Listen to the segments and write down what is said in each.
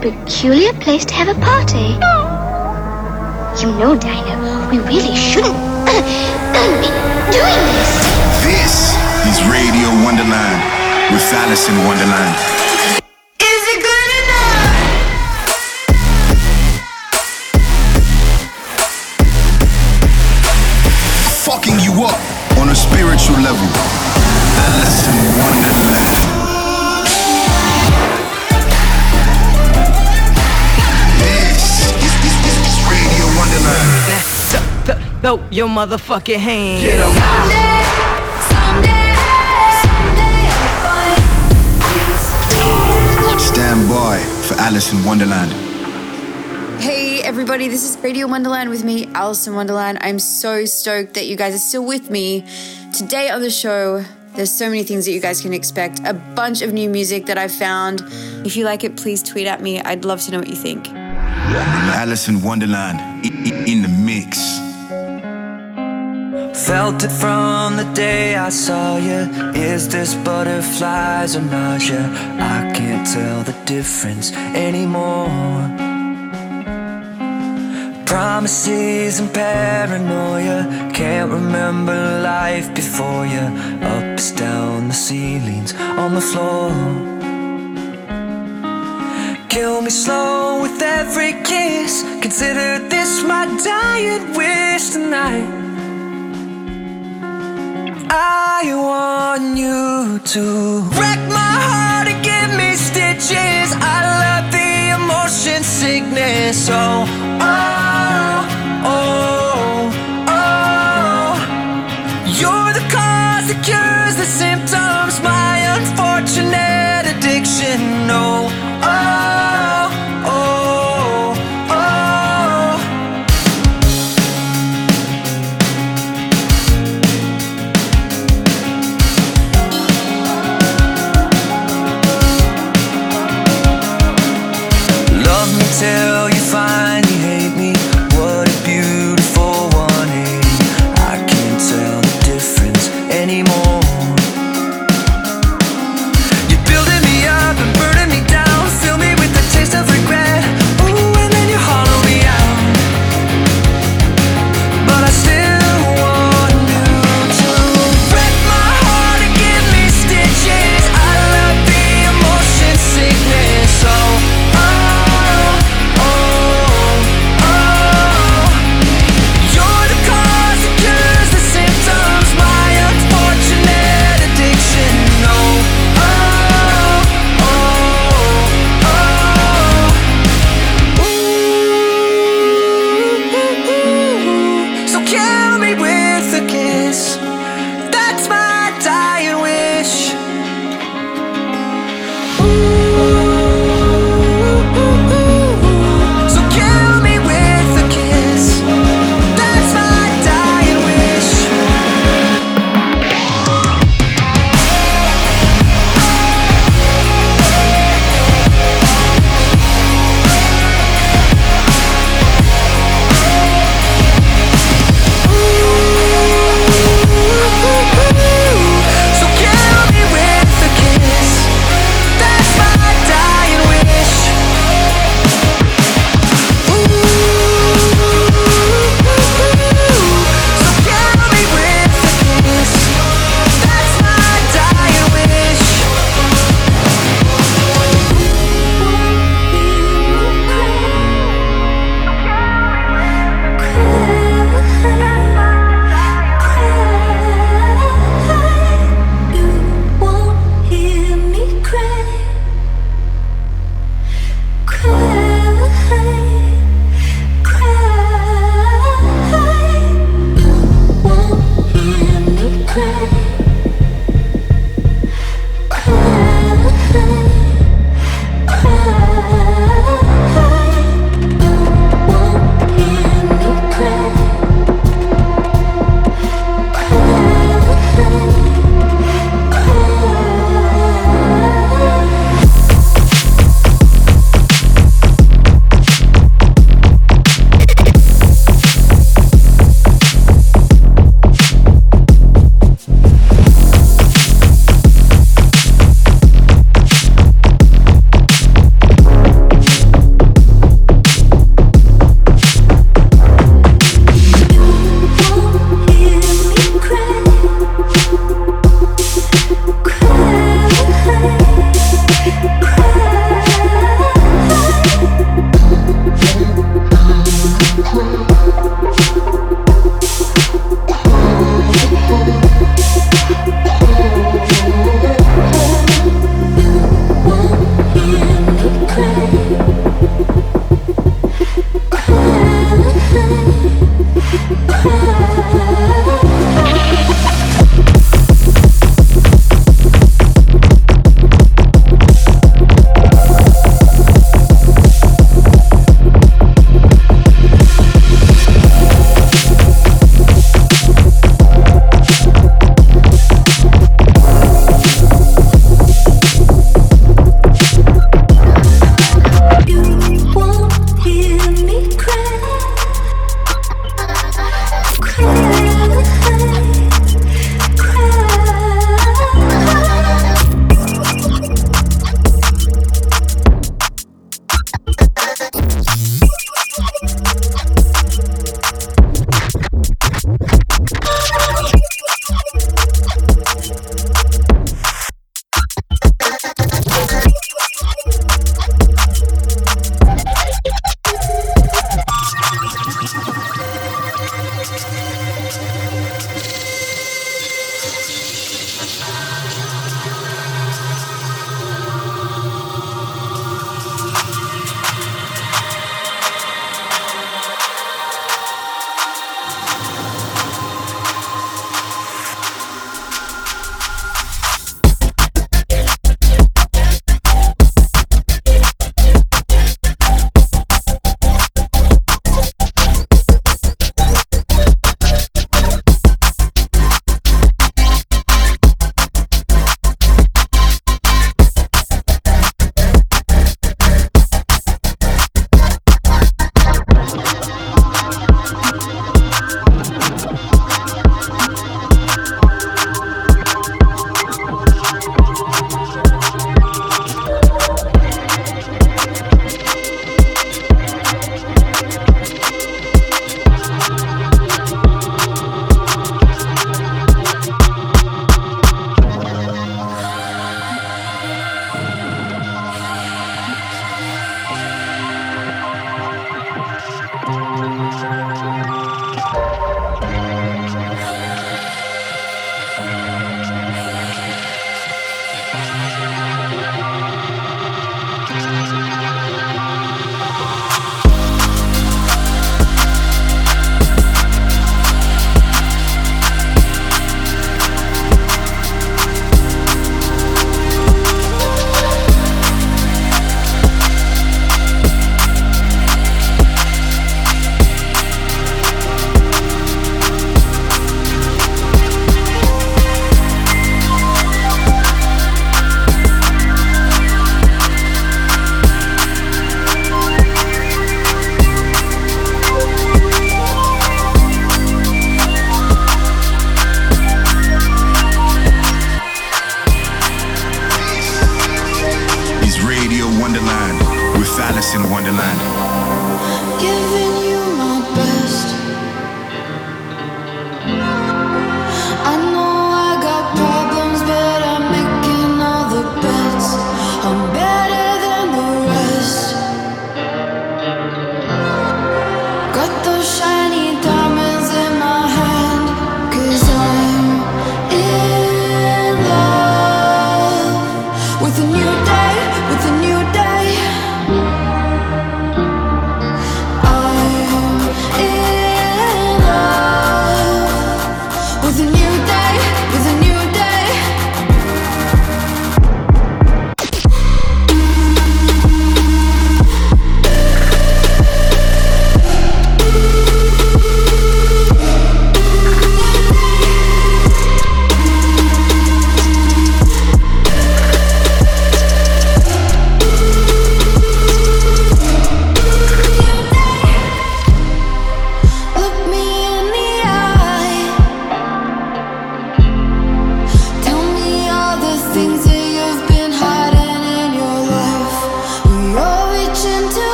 peculiar place to have a party. You know, Dinah, we really shouldn't be doing this. This is Radio Wonderland with Alice in Wonderland. Throw your motherfucking hand. Stand by for Alice in Wonderland. Hey everybody, this is Radio Wonderland with me, Alice in Wonderland. I'm so stoked that you guys are still with me. Today on the show, there's so many things that you guys can expect. A bunch of new music that I've found. If you like it, please tweet at me. I'd love to know what you think. Alice in Wonderland i- i- in the mix. Felt it from the day I saw you. Is this butterflies or nausea? I can't tell the difference anymore. Promises and paranoia. Can't remember life before you. Ups, down the ceilings, on the floor. Kill me slow with every kiss. Consider this my dying wish tonight. I want you to wreck my heart and give me stitches. I love the emotion sickness. Oh, oh, oh, oh. You're the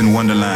In Wonderland.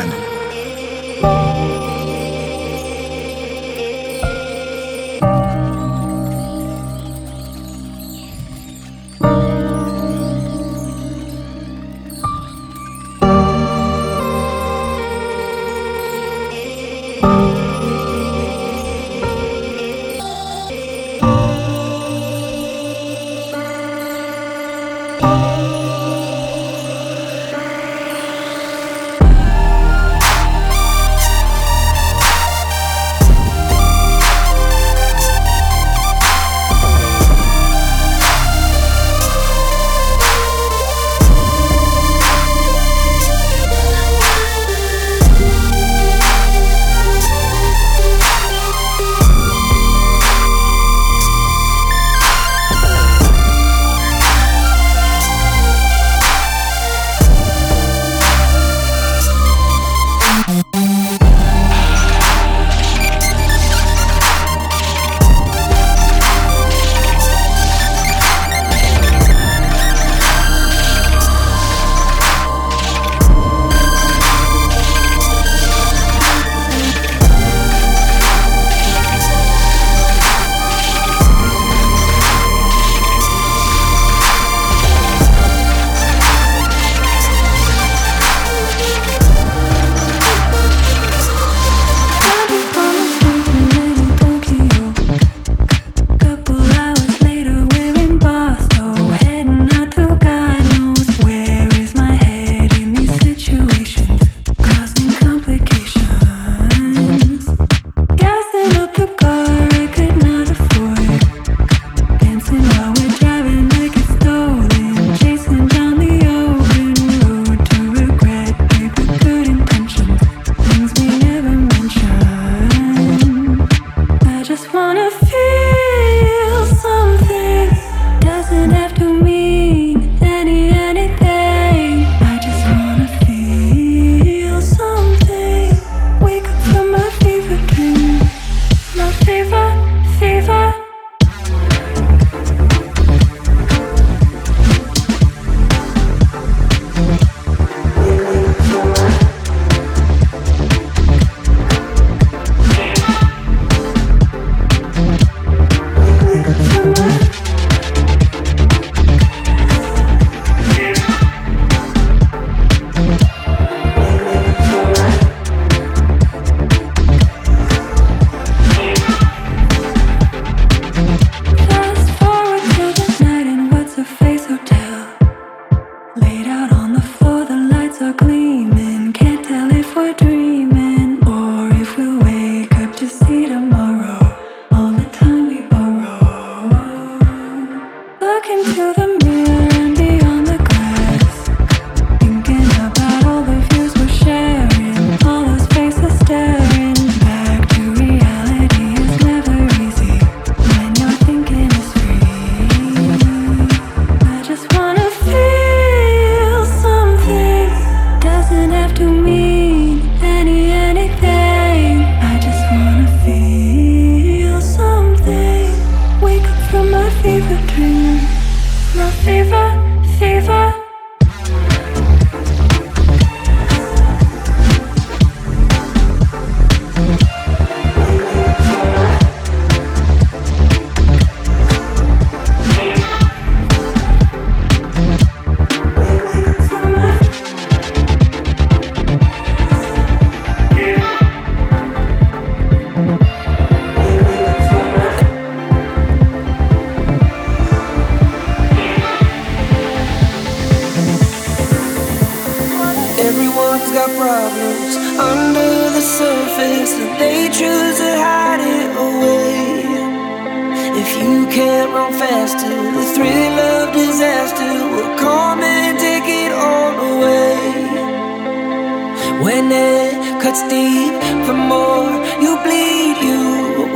Cuts deep, the more you bleed, you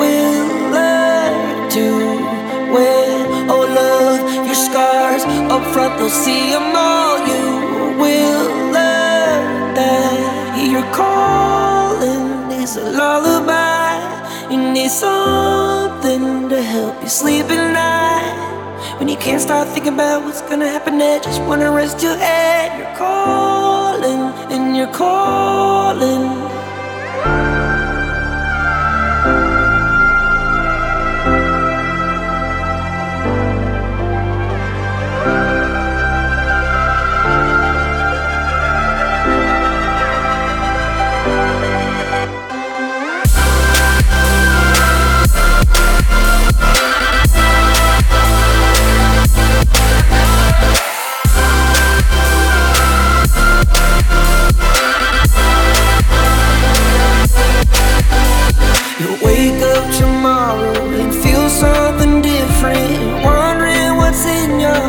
will learn to wear. Oh, love, your scars up front, they'll see them all. You will learn that your calling is a lullaby. You need something to help you sleep at night. When you can't stop thinking about what's gonna happen next, just wanna rest your head. You're calling and you're calling.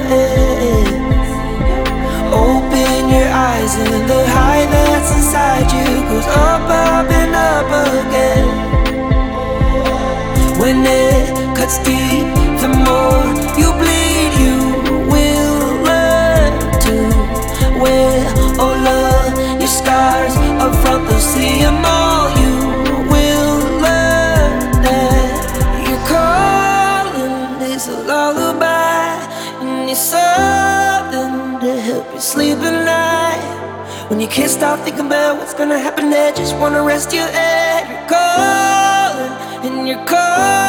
Head. Open your eyes and the high that's inside you goes up, up, and up again. When it cuts deep, the more stop thinking about what's gonna happen next, just wanna rest your head. You're calling, and your call,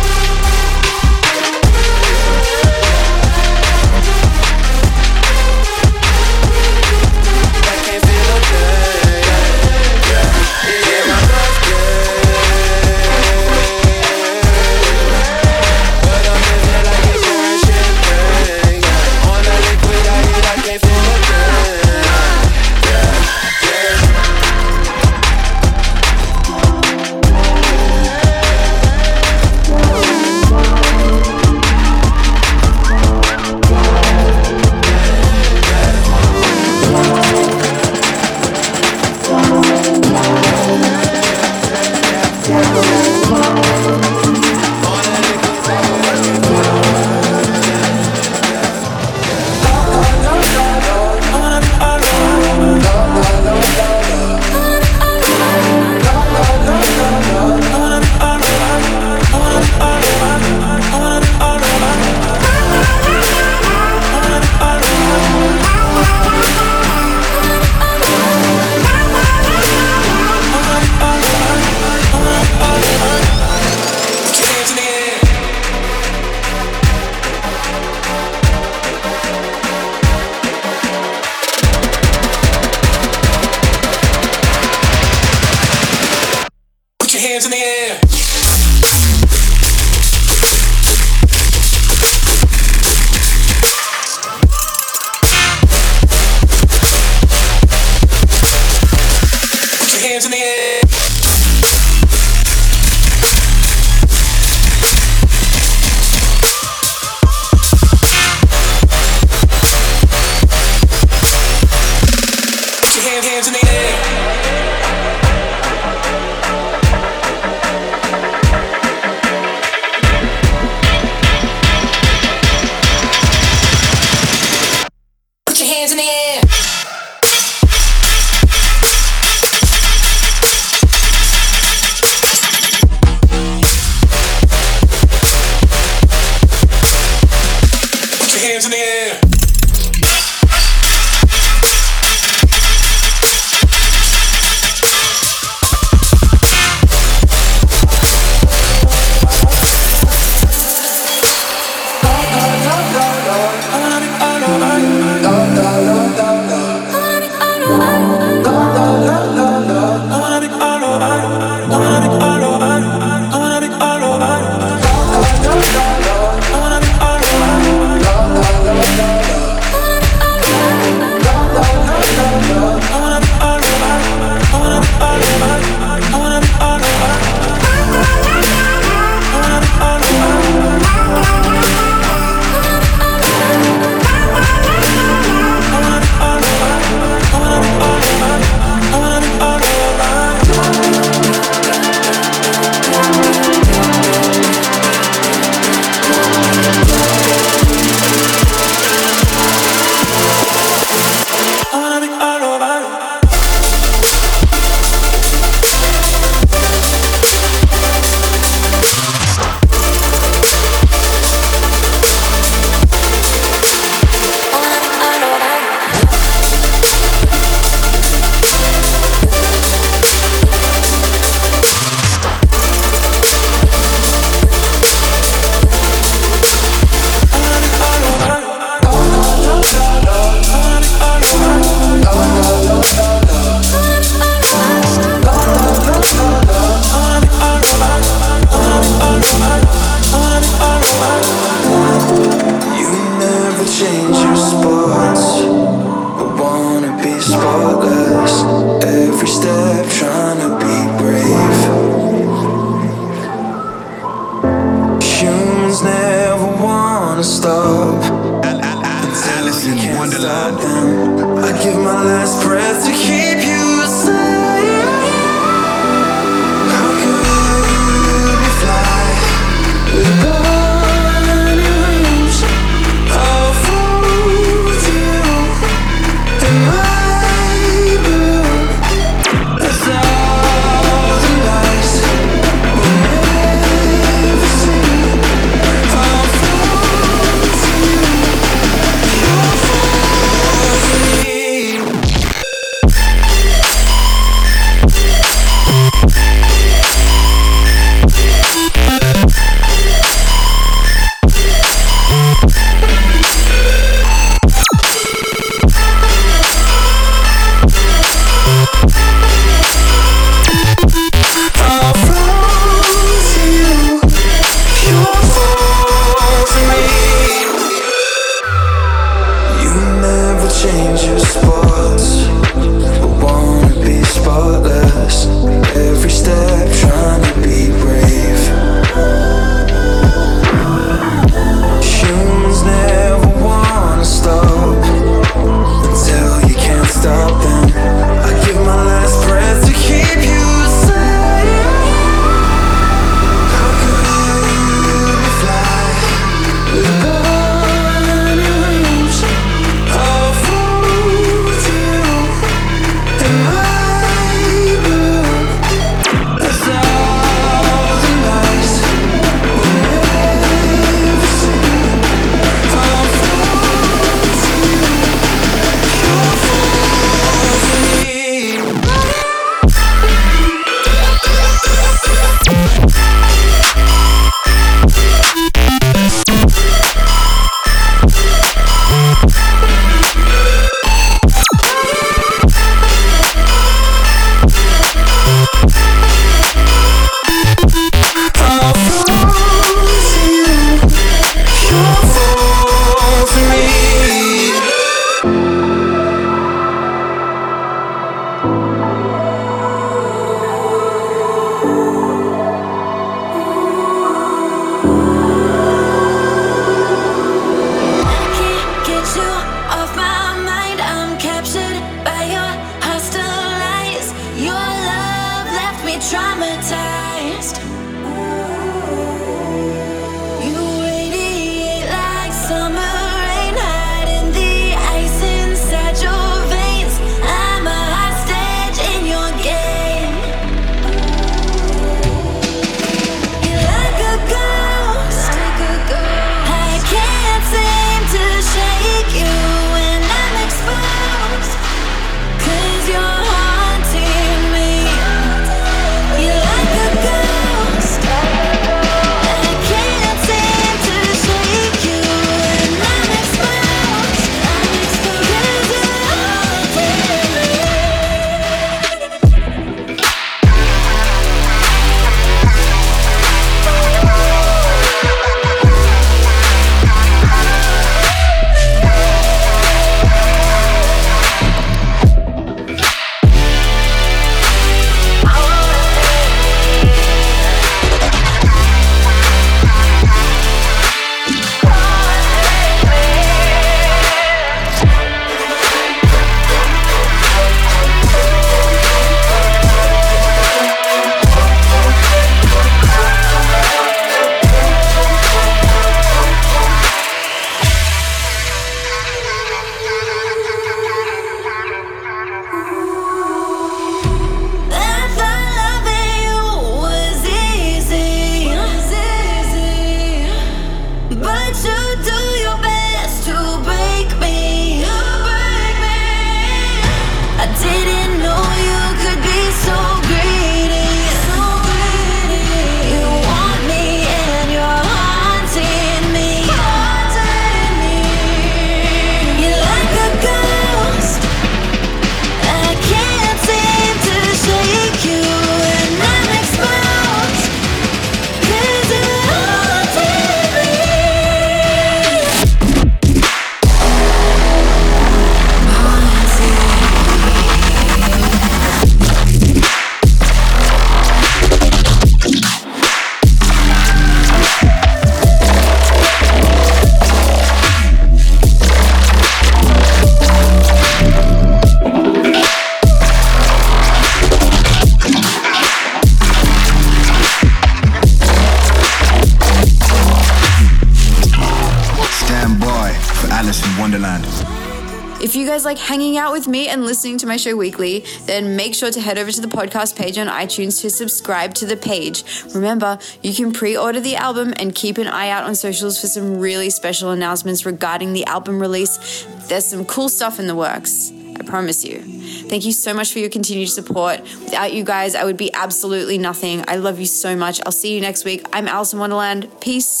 listening to my show weekly, then make sure to head over to the podcast page on iTunes to subscribe to the page. Remember, you can pre order the album and keep an eye out on socials for some really special announcements regarding the album release. There's some cool stuff in the works. I promise you. Thank you so much for your continued support. Without you guys, I would be absolutely nothing. I love you so much. I'll see you next week. I'm Alison Wonderland. Peace.